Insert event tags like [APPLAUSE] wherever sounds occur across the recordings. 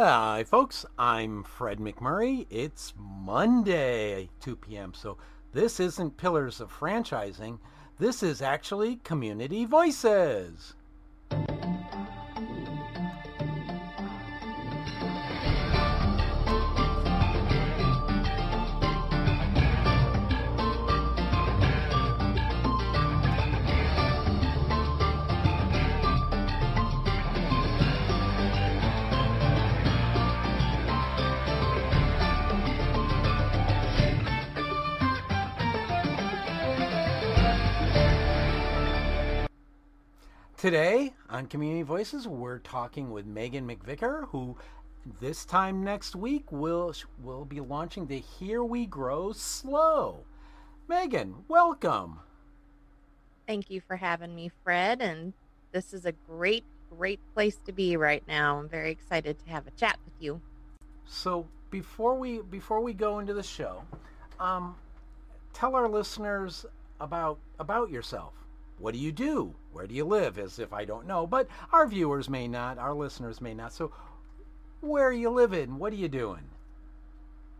Hi, folks. I'm Fred McMurray. It's Monday, 2 p.m. So this isn't Pillars of Franchising. This is actually Community Voices. Today on Community Voices, we're talking with Meaghan McVicker, who this time next week will will be launching the Here We Grow SLO. Meaghan, welcome. Thank you for having me, Fred. And this is a great, great place to be right now. I'm very excited to have a chat with you. So before we before we go into the show, um, tell our listeners about about yourself. What do you do? Where do you live? As if I don't know, but our viewers may not, our listeners may not. So, where are you living? What are you doing?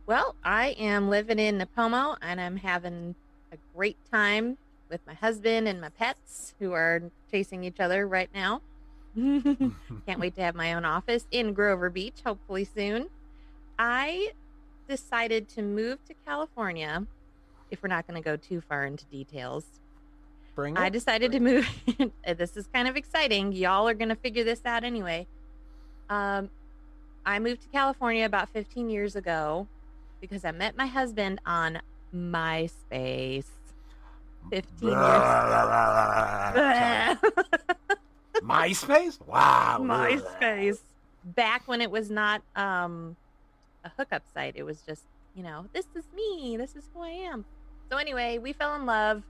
Well, I am living in Nipomo and I'm having a great time with my husband and my pets who are chasing each other right now. [LAUGHS] Can't wait to have my own office in Grover Beach, hopefully soon. I decided to move to California, if we're not going to go too far into details, Bring I it. decided to move. [LAUGHS] this is kind of exciting. Y'all are going to figure this out anyway. Um, I moved to California about 15 years ago because I met my husband on MySpace. 15 years. [LAUGHS] MySpace? Wow. MySpace. Back when it was not um, a hookup site, it was just, you know, this is me. This is who I am. So, anyway, we fell in love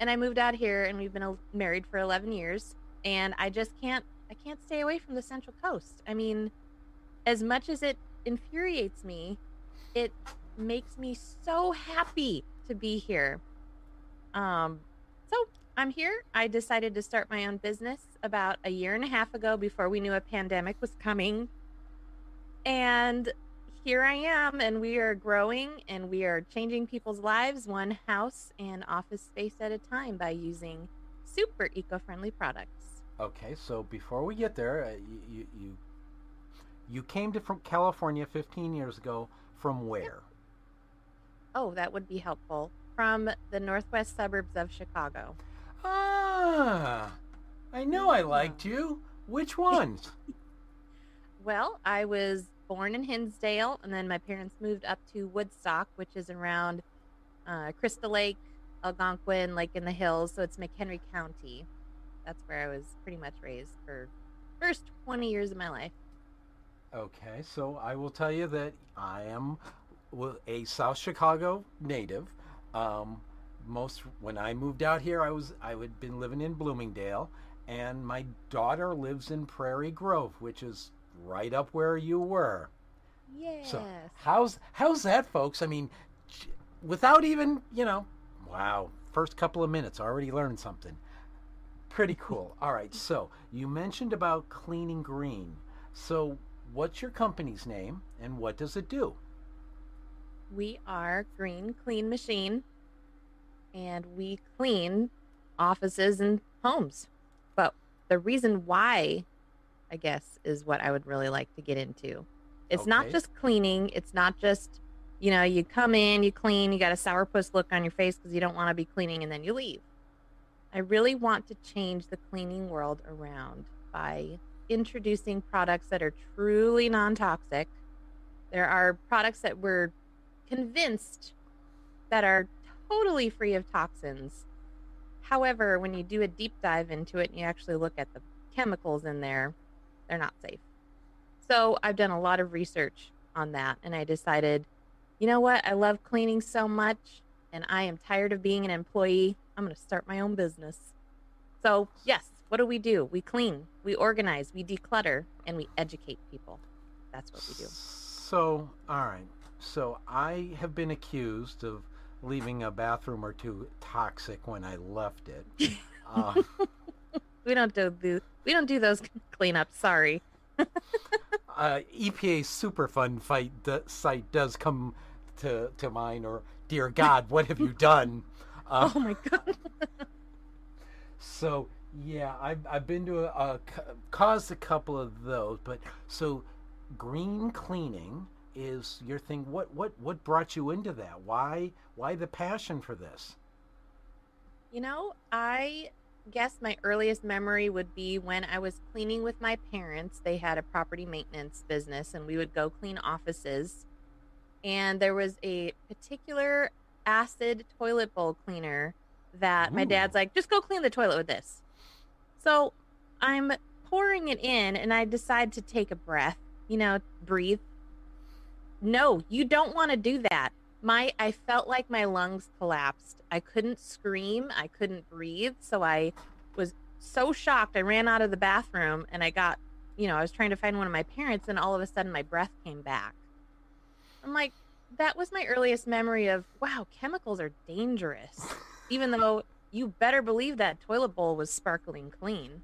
and I moved out here and we've been uh, married for 11 years. And I just can't, I can't stay away from the Central Coast. I mean, as much as it infuriates me, it makes me so happy to be here. Um, so I'm here. I decided to start my own business about a year and a half ago before we knew a pandemic was coming. And here I am, and we are growing and we are changing people's lives one house and office space at a time by using super eco friendly products. Okay, so before we get there, uh, you, you you came to from California 15 years ago. From where? Oh, that would be helpful. From the northwest suburbs of Chicago. Ah, I know I liked you. Which ones? [LAUGHS] Well, I was born in Hinsdale, and then my parents moved up to Woodstock, which is around uh, Crystal Lake, Algonquin, Lake in the Hills. So it's McHenry County. That's where I was pretty much raised for first 20 years of my life. Okay, so I will tell you that I am a South Chicago native. Um, most when I moved out here, I was I had been living in Bloomingdale, and my daughter lives in Prairie Grove, which is right up where you were. Yes. So how's how's that, folks? I mean, without even you know, wow, first couple of minutes already learned something. Pretty cool. [LAUGHS] All right, so you mentioned about cleaning green. So what's your company's name and what does it do? we are Green Clean Machine, and we clean offices and homes. But the reason why, I guess, is what I would really like to get into. It's not just cleaning. It's not just, you know, you come in, you clean, you got a sourpuss look on your face because you don't want to be cleaning, and then you leave. I really want to change the cleaning world around by introducing products that are truly non toxic. There are products that we're convinced that are totally free of toxins. However, when you do a deep dive into it and you actually look at the chemicals in there, they're not safe. So I've done a lot of research on that and I decided, you know what? I love cleaning so much and I am tired of being an employee. I'm going to start my own business. So, yes, what do we do? We clean, we organize, we declutter, and we educate people. That's what we do. So, all right. So I have been accused of leaving a bathroom or two toxic when I left it. [LAUGHS] Um, We don't do we don't do those [LAUGHS] cleanups. Sorry. [LAUGHS] uh, EPA Superfund fight site does come to to mind, or dear God, what have you done? [LAUGHS] Uh, oh my God. so yeah, I've I've been to a, a caused a couple of those, but so green cleaning is your thing. What what what brought you into that? Why why the passion for this? You know, I guess my earliest memory would be when I was cleaning with my parents. They had a property maintenance business and we would go clean offices. And there was a particular acid toilet bowl cleaner that Ooh. my dad's like, just go clean the toilet with this. So I'm pouring it in and I decide to take a breath, you know, breathe. No, you don't want to do that. My I felt like my lungs collapsed. I couldn't scream, I couldn't breathe, so I was so shocked. I ran out of the bathroom and I got, you know, I was trying to find one of my parents and all of a sudden my breath came back. I'm like, that was my earliest memory of, wow, chemicals are dangerous. Even though you better believe that toilet bowl was sparkling clean.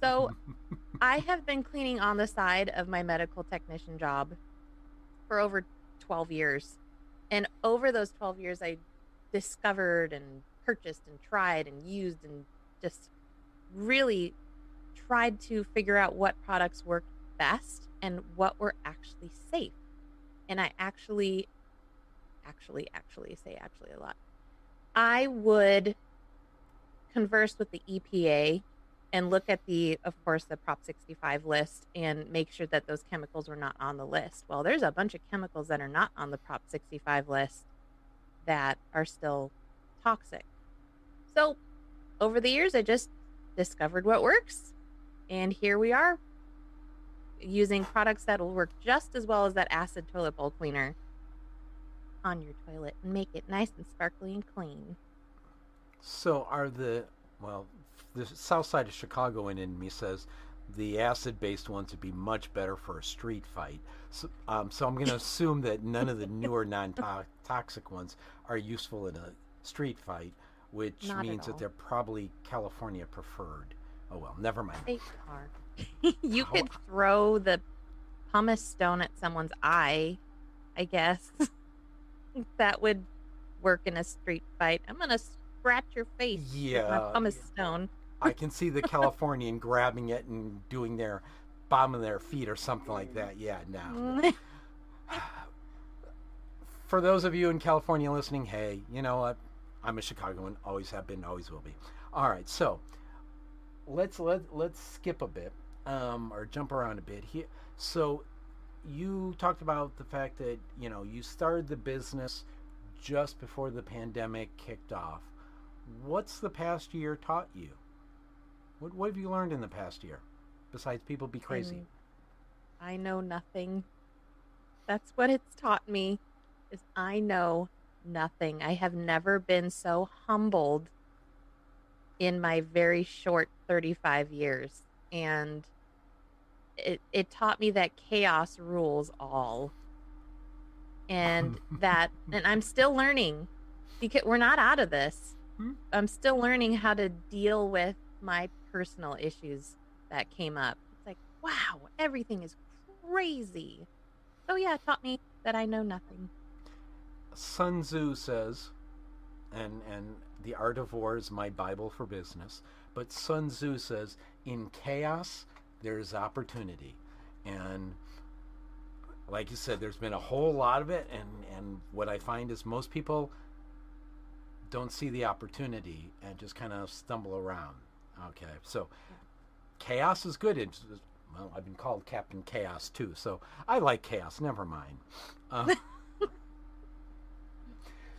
So [LAUGHS] I have been cleaning on the side of my medical technician job for over 12 years. And over those 12 years, I discovered and purchased and tried and used and just really tried to figure out what products worked best and what were actually safe. And I actually, actually, actually say actually a lot. I would converse with the EPA and look at the, of course, the Prop 65 list and make sure that those chemicals were not on the list. Well, there's a bunch of chemicals that are not on the Prop 65 list that are still toxic. So, over the years, I just discovered what works. And here we are using products that will work just as well as that acid toilet bowl cleaner on your toilet and make it nice and sparkly and clean. So, are the, well, the south side of Chicago and in me says the acid-based ones would be much better for a street fight. So, um, so I'm going to assume that none of the [LAUGHS] newer non-toxic ones are useful in a street fight, which Not means that they're probably California preferred. Oh well, never mind. They are. [LAUGHS] you could throw the pumice stone at someone's eye, I guess. [LAUGHS] that would work in a street fight. I'm gonna scratch your face yeah, with my pumice stone. I can see the Californian grabbing it and doing their of their feet or something like that. Yeah, no. [SIGHS] For those of you in California listening, hey, you know what? I'm a Chicagoan, always have been, always will be. All right, so let's let let's skip a bit um, or jump around a bit here. So you talked about the fact that you know you started the business just before the pandemic kicked off. What's the past year taught you? What, what have you learned in the past year besides people be crazy? I know nothing. That's what it's taught me is I know nothing. I have never been so humbled in my very short 35 years and it it taught me that chaos rules all. And [LAUGHS] that and I'm still learning because we're not out of this. Hmm? I'm still learning how to deal with my personal issues that came up. It's like, wow, everything is crazy. So yeah, it taught me that I know nothing. Sun Tzu says, and and the art of war is my bible for business. But Sun Tzu says, in chaos there's opportunity, and like you said, there's been a whole lot of it, and and what I find is most people don't see the opportunity and just kind of stumble around. Okay, so chaos is good. It's, well, I've been called Captain Chaos too, so I like chaos. Never mind. Uh, [LAUGHS]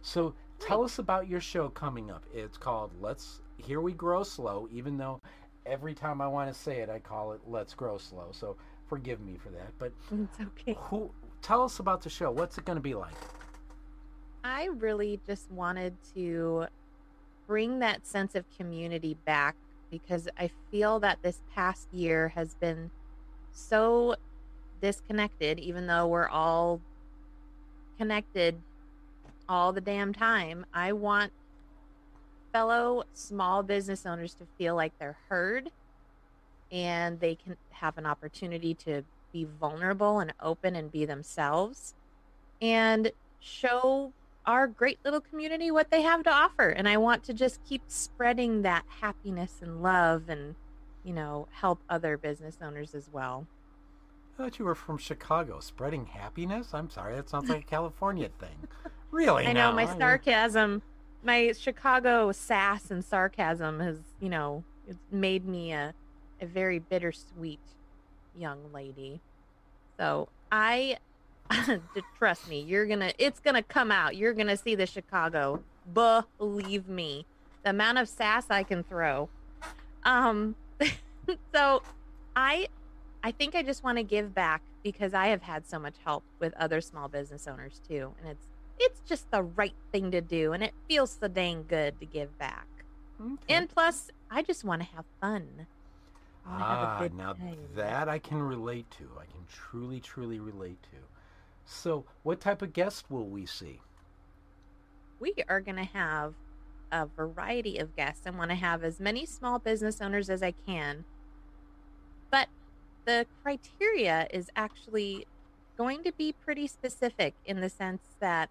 so tell us about your show coming up. It's called Let's Here We Grow SLO, even though every time I want to say it, I call it Let's Grow SLO. So forgive me for that. But [LAUGHS] it's okay. Who? Tell us about the show. What's it going to be like? I really just wanted to bring that sense of community back because I feel that this past year has been so disconnected, even though we're all connected all the damn time. I want fellow small business owners to feel like they're heard and they can have an opportunity to be vulnerable and open and be themselves and show our great little community what they have to offer. And I want to just keep spreading that happiness and love and, you know, help other business owners as well. I thought you were from Chicago, spreading happiness. I'm sorry, that sounds like a [LAUGHS] California thing. Really? I know now, my I mean- sarcasm, my Chicago sass and sarcasm has, you know, it's made me a, a very bittersweet young lady. So I, [LAUGHS] trust me, you're gonna, it's gonna come out. You're gonna see the Chicago. Believe me, the amount of sass I can throw. Um, [LAUGHS] so I, I think I just want to give back because I have had so much help with other small business owners too, and it's it's just the right thing to do and it feels so dang good to give back Okay. and plus i just want to have fun have ah, now time. that I can relate to. I can truly, truly relate to. So, what type of guest will we see? we are going to have a variety of guests i want to have as many small business owners as i can but the criteria is actually going to be pretty specific in the sense that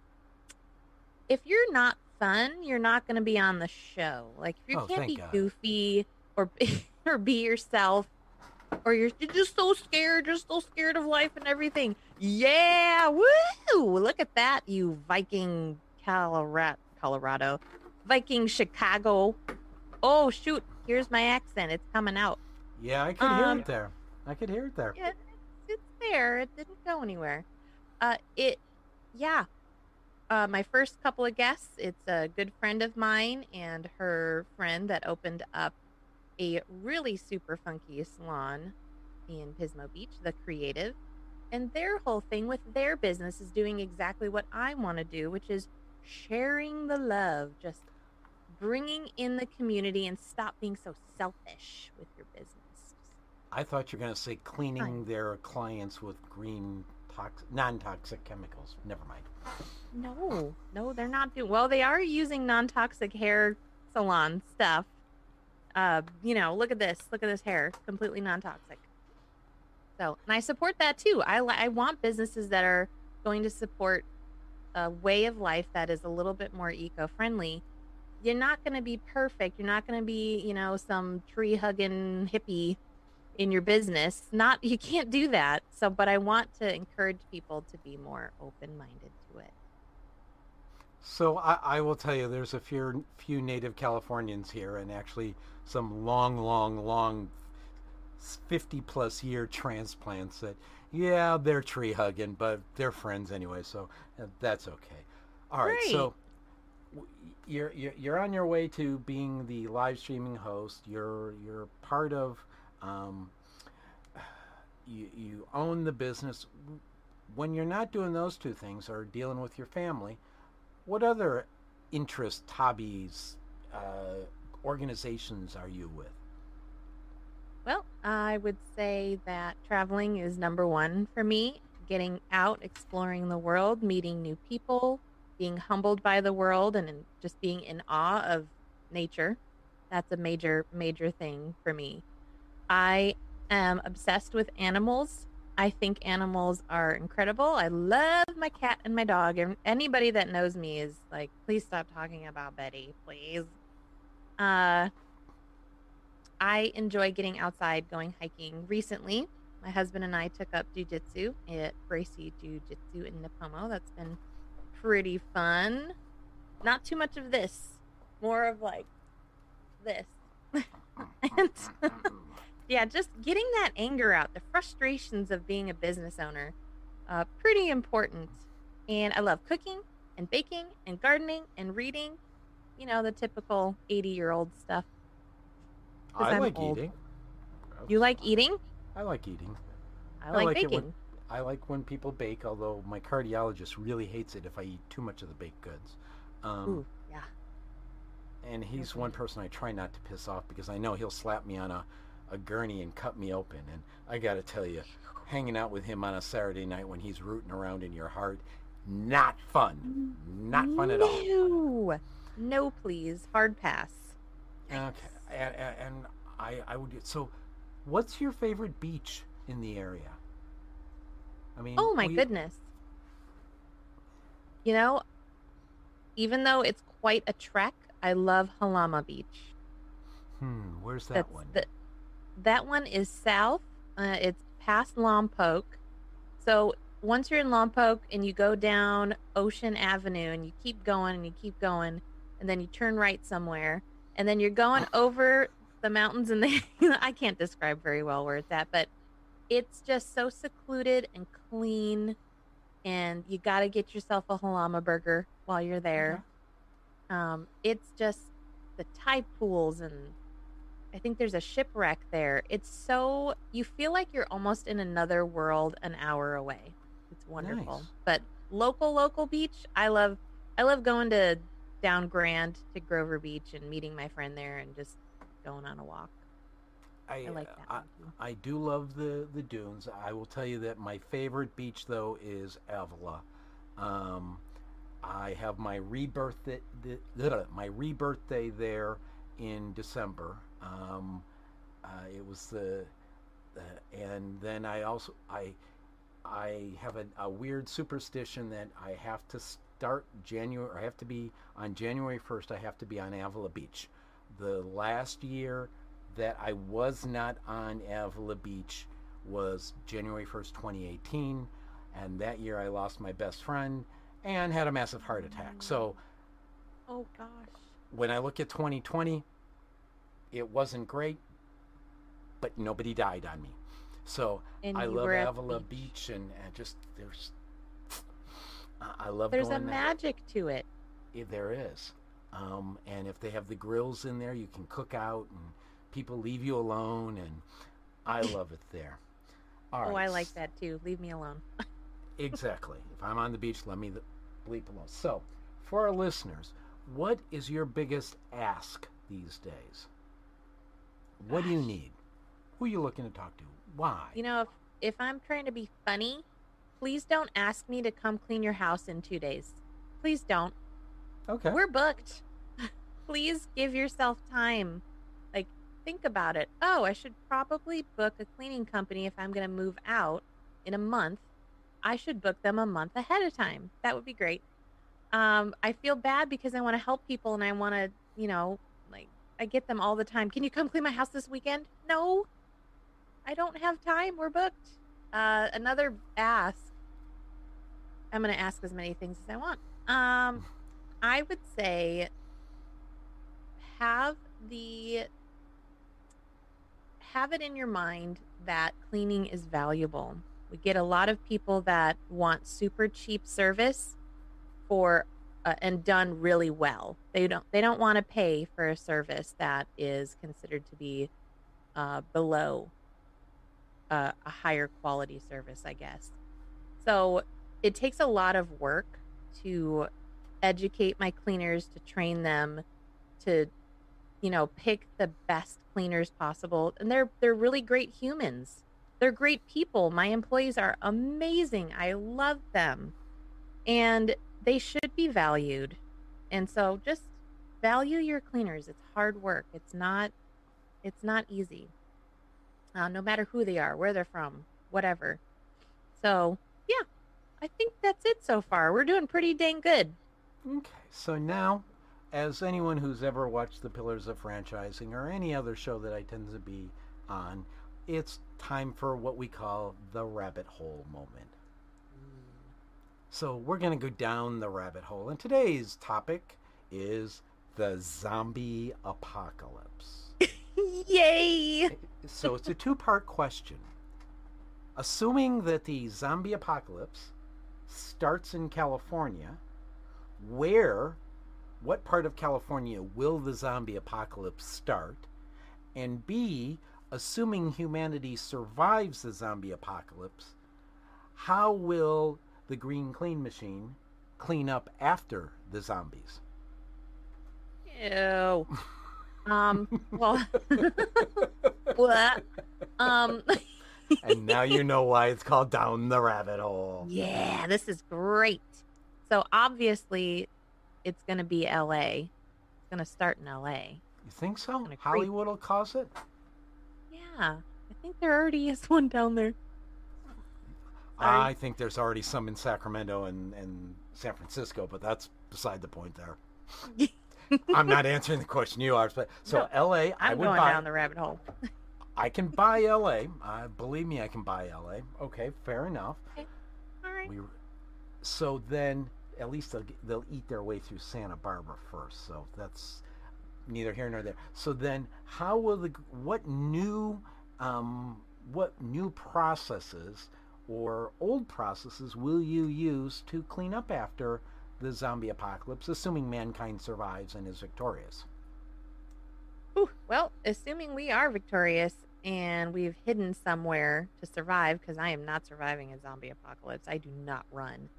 if you're not fun you're not going to be on the show like if you Oh, can't be God. goofy or [LAUGHS] or be yourself or you're, you're just so scared you're so scared of life and everything yeah woo look at that you viking colorado colorado viking chicago oh shoot here's my accent it's coming out Yeah, I could hear Um, it there. I could hear it there. yeah, it's, it's there. It didn't go anywhere. Uh, it, yeah. Uh, my first couple of guests, it's a good friend of mine and her friend that opened up a really super funky salon in Pismo Beach, The Creative. And their whole thing with their business is doing exactly what I want to do, which is sharing the love, just bringing in the community and stop being so selfish with your business. I thought you were going to say cleaning Fine. their clients with green, tox- non-toxic chemicals. Never mind. No, no, they're not doing well. They are using non-toxic hair salon stuff. Uh, you know, look at this. Look at this hair, completely non-toxic. So, and I support that too. I I want businesses that are going to support a way of life that is a little bit more eco-friendly. You're not going to be perfect. You're not going to be, you know, some tree-hugging hippie in your business. Not [LAUGHS] you can't do that. So, but I want to encourage people to be more open-minded to it. So I, I will tell you, there's a few few native Californians here, and actually some long, long, long, fifty plus year transplants that, yeah, they're tree hugging, but they're friends anyway, so uh, that's okay. All right, so you're, you're you're on your way to being the live streaming host. You're you're part of, um, you you own the business. When you're not doing those two things or dealing with your family, what other interests, hobbies, uh, organizations are you with? Well, I would say that traveling is number one for me. Getting out, exploring the world, meeting new people, being humbled by the world, and just being in awe of nature. That's a major, major thing for me. I am obsessed with animals. I think animals are incredible. I love my cat and my dog. And anybody that knows me is like, please stop talking about Betty, please. Uh, I enjoy getting outside, going hiking. Recently, my husband and I took up jujitsu at Gracie Jujitsu in Nipomo. That's been pretty fun. Not too much of this, more of like this. [LAUGHS] and [LAUGHS] yeah, just getting that anger out, the frustrations of being a business owner, uh, pretty important. And I love cooking and baking and gardening and reading. You know, the typical 80 year old stuff. I I'm like old. eating. You like eating? I like eating. I I like, like baking. when- I like when people bake, although my cardiologist really hates it if I eat too much of the baked goods. Um, Ooh, yeah. and he's Okay. one person I try not to piss off because I know he'll slap me on a, a gurney and cut me open. And I got to tell you, hanging out with him on a Saturday night when he's rooting around in your heart, not fun. Not fun at all. No, no, please. Hard pass. Okay, and, and- I, I would. So, what's your favorite beach in the area? I mean, Oh my we- goodness. You know, even though it's quite a trek, I love Jalama Beach. Hmm, where's that That's one? the- that one is south. Uh, it's past Lompoc. So once you're in Lompoc and you go down Ocean Avenue and you keep going and you keep going, and then you turn right somewhere, and then you're going over the mountains and they [LAUGHS] I can't describe very well where it's at, but it's just so secluded and clean and you got to get yourself a Jalama burger while you're there. Um, it's just the tide pools and I think there's a shipwreck there. It's so you feel like you're almost in another world an hour away. It's wonderful. Nice. But local local beach, I love I love going to down Grand to Grover Beach and meeting my friend there and just going on a walk. I, I like that I. I do love the the dunes. I will tell you that my favorite beach though is Avila. Um, I have my rebirth the, the, my rebirthday there in December. Um, uh, it was the, the and then I also I I have a, a weird superstition that I have to start January. I have to be on January first. I have to be on Avila Beach. The last year that I was not on Avila Beach was January 1st, 2018. And that year I lost my best friend and had a massive heart attack. So Oh gosh. When I look at 2020, it wasn't great, but nobody died on me. So And I love Avila beach. Beach, and, and just there's, I- love There's a magic to it. Yeah, there is. Um, and if they have the grills in there, you can cook out, and people leave you alone, and I [COUGHS] love it there. All Oh, right, I like that too. Leave me alone. [LAUGHS] Exactly. If I'm on the beach, let me bleep alone. So, for our listeners, what is your biggest ask these days? What do you need? Who are you looking to talk to? Why? You know, if if I'm trying to be funny, please don't ask me to come clean your house in 2 days. Please don't. okay. We're booked. [LAUGHS] please give yourself time. Like think about it. Oh, I should probably book a cleaning company if I'm going to move out in a month. I should book them a month ahead of time. That would be great. Um, I feel bad because I want to help people and I want to, you know, like I get them all the time. Can you come clean my house this weekend? No, I don't have time. We're booked. Uh, another ask. I'm going to ask as many things as I want. Um, I would say have the have it in your mind that cleaning is valuable. We get a lot of people that want super cheap service for uh, and done really well. They don't they don't want to pay for a service that is considered to be uh, below uh, a higher quality service, I guess. So it takes a lot of work to educate my cleaners, to train them, to you know pick the best cleaners possible, and they're they're really great humans. They're great people. My employees are amazing. I love them, and they should be valued. And so just value your cleaners. It's hard work. It's not it's not easy. Uh, no matter who they are, where they're from, whatever. So yeah, I think that's it so far. We're doing pretty dang good. Okay, so now, as anyone who's ever watched The Pillars of Franchising or any other show that I tend to be on, it's time for what we call the rabbit hole moment. So we're going to go down the rabbit hole, and today's topic is the zombie apocalypse. [LAUGHS] Yay! so it's a two part question. Assuming that the zombie apocalypse starts in California, where, what part of California will the zombie apocalypse start? And B, assuming humanity survives the zombie apocalypse, how will the Green Clean Machine clean up after the zombies? Ew. Um. Well. [LAUGHS] What? Um. [LAUGHS] and now you know why it's called Down the Rabbit Hole. Yeah, this is great. So obviously, it's going to be L.A. It's going to start in L.A. You think so? Hollywood will cause it? Yeah, I think there already is one down there. Are- I think there's already some in Sacramento and, and San Francisco, but that's beside the point there. [LAUGHS] I'm not answering the question you are, but so L.A. I I'm would going buy. down the rabbit hole. I can buy L.A. Uh, believe me, I can buy L.A. Okay, fair enough. All right. We, so then at least they'll, they'll eat their way through Santa Barbara first. So that's neither here nor there. So then, how will the what new um, what new processes or old processes will you use to clean up after the zombie apocalypse, assuming mankind survives and is victorious? Whew. Well, assuming we are victorious and we've hidden somewhere to survive, because I am not surviving a zombie apocalypse. I do not run.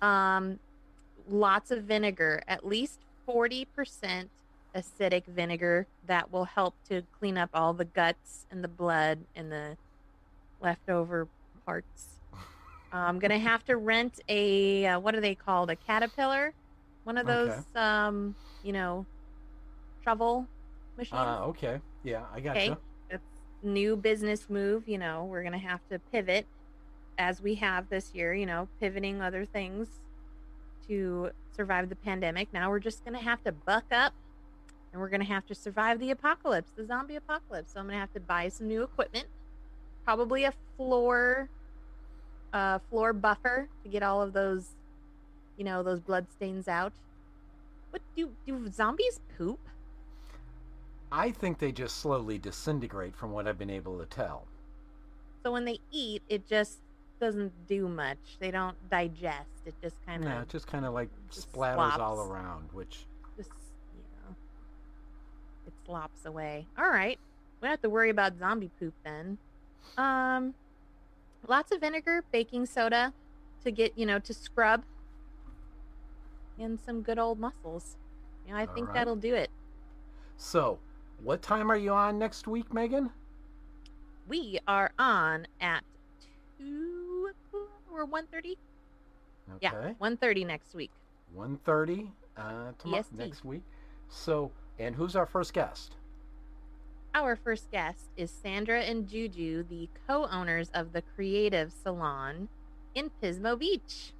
Um, lots of vinegar, at least forty percent acidic vinegar that will help to clean up all the guts and the blood and the leftover parts. I'm gonna have to rent a uh, what are they called? A caterpillar, one of those Okay. um, you know, shovel machines. Uh, okay, yeah, I got Okay. you. It's new business move. You know, we're gonna have to pivot as we have this year. You know, pivoting other things to survive the pandemic. Now we're just gonna have to buck up, and we're gonna have to survive the apocalypse, the zombie apocalypse. So I'm gonna have to buy some new equipment, probably a floor, uh, floor buffer to get all of those, you know, those blood stains out. What do do zombies poop? I think they just slowly disintegrate from what I've been able to tell. So when they eat, it just doesn't do much. They don't digest. It just kind of No, it just kind of like splatters all around, which just you know it slops away. All right, we don't have to worry about zombie poop then. Um, lots of vinegar, baking soda to get you know to scrub, and some good old muscles. You know, I All think right. that'll do it. So, what time are you on next week, Meaghan? We are on at two or one thirty. Okay. Yeah, one thirty next week. 1.30 uh, tomorrow, next week. So, and who's our first guest? Our first guest is Sandra and Juju, the co owners of the Creative Salon in Pismo Beach.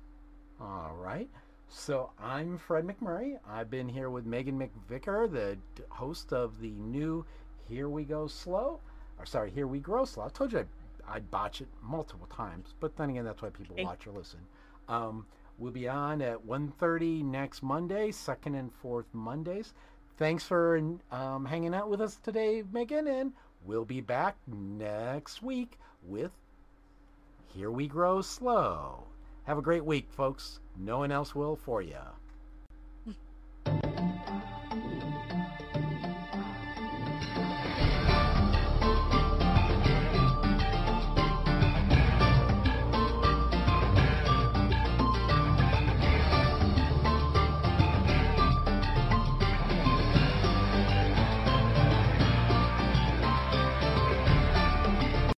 All right. So, I'm Fred McMurray. I've been here with Meaghan McVicker, the host of the new Here We Go SLO. Or, sorry, Here We Grow SLO. I told you I'd, I'd botch it multiple times, but then again, that's why people Okay. watch or listen. Um, we'll be on at 1.30 next Monday, second and fourth Mondays. Thanks for um, hanging out with us today, Meaghan, and we'll be back next week with Here We Grow SLO. Have a great week, folks. No one else will for you.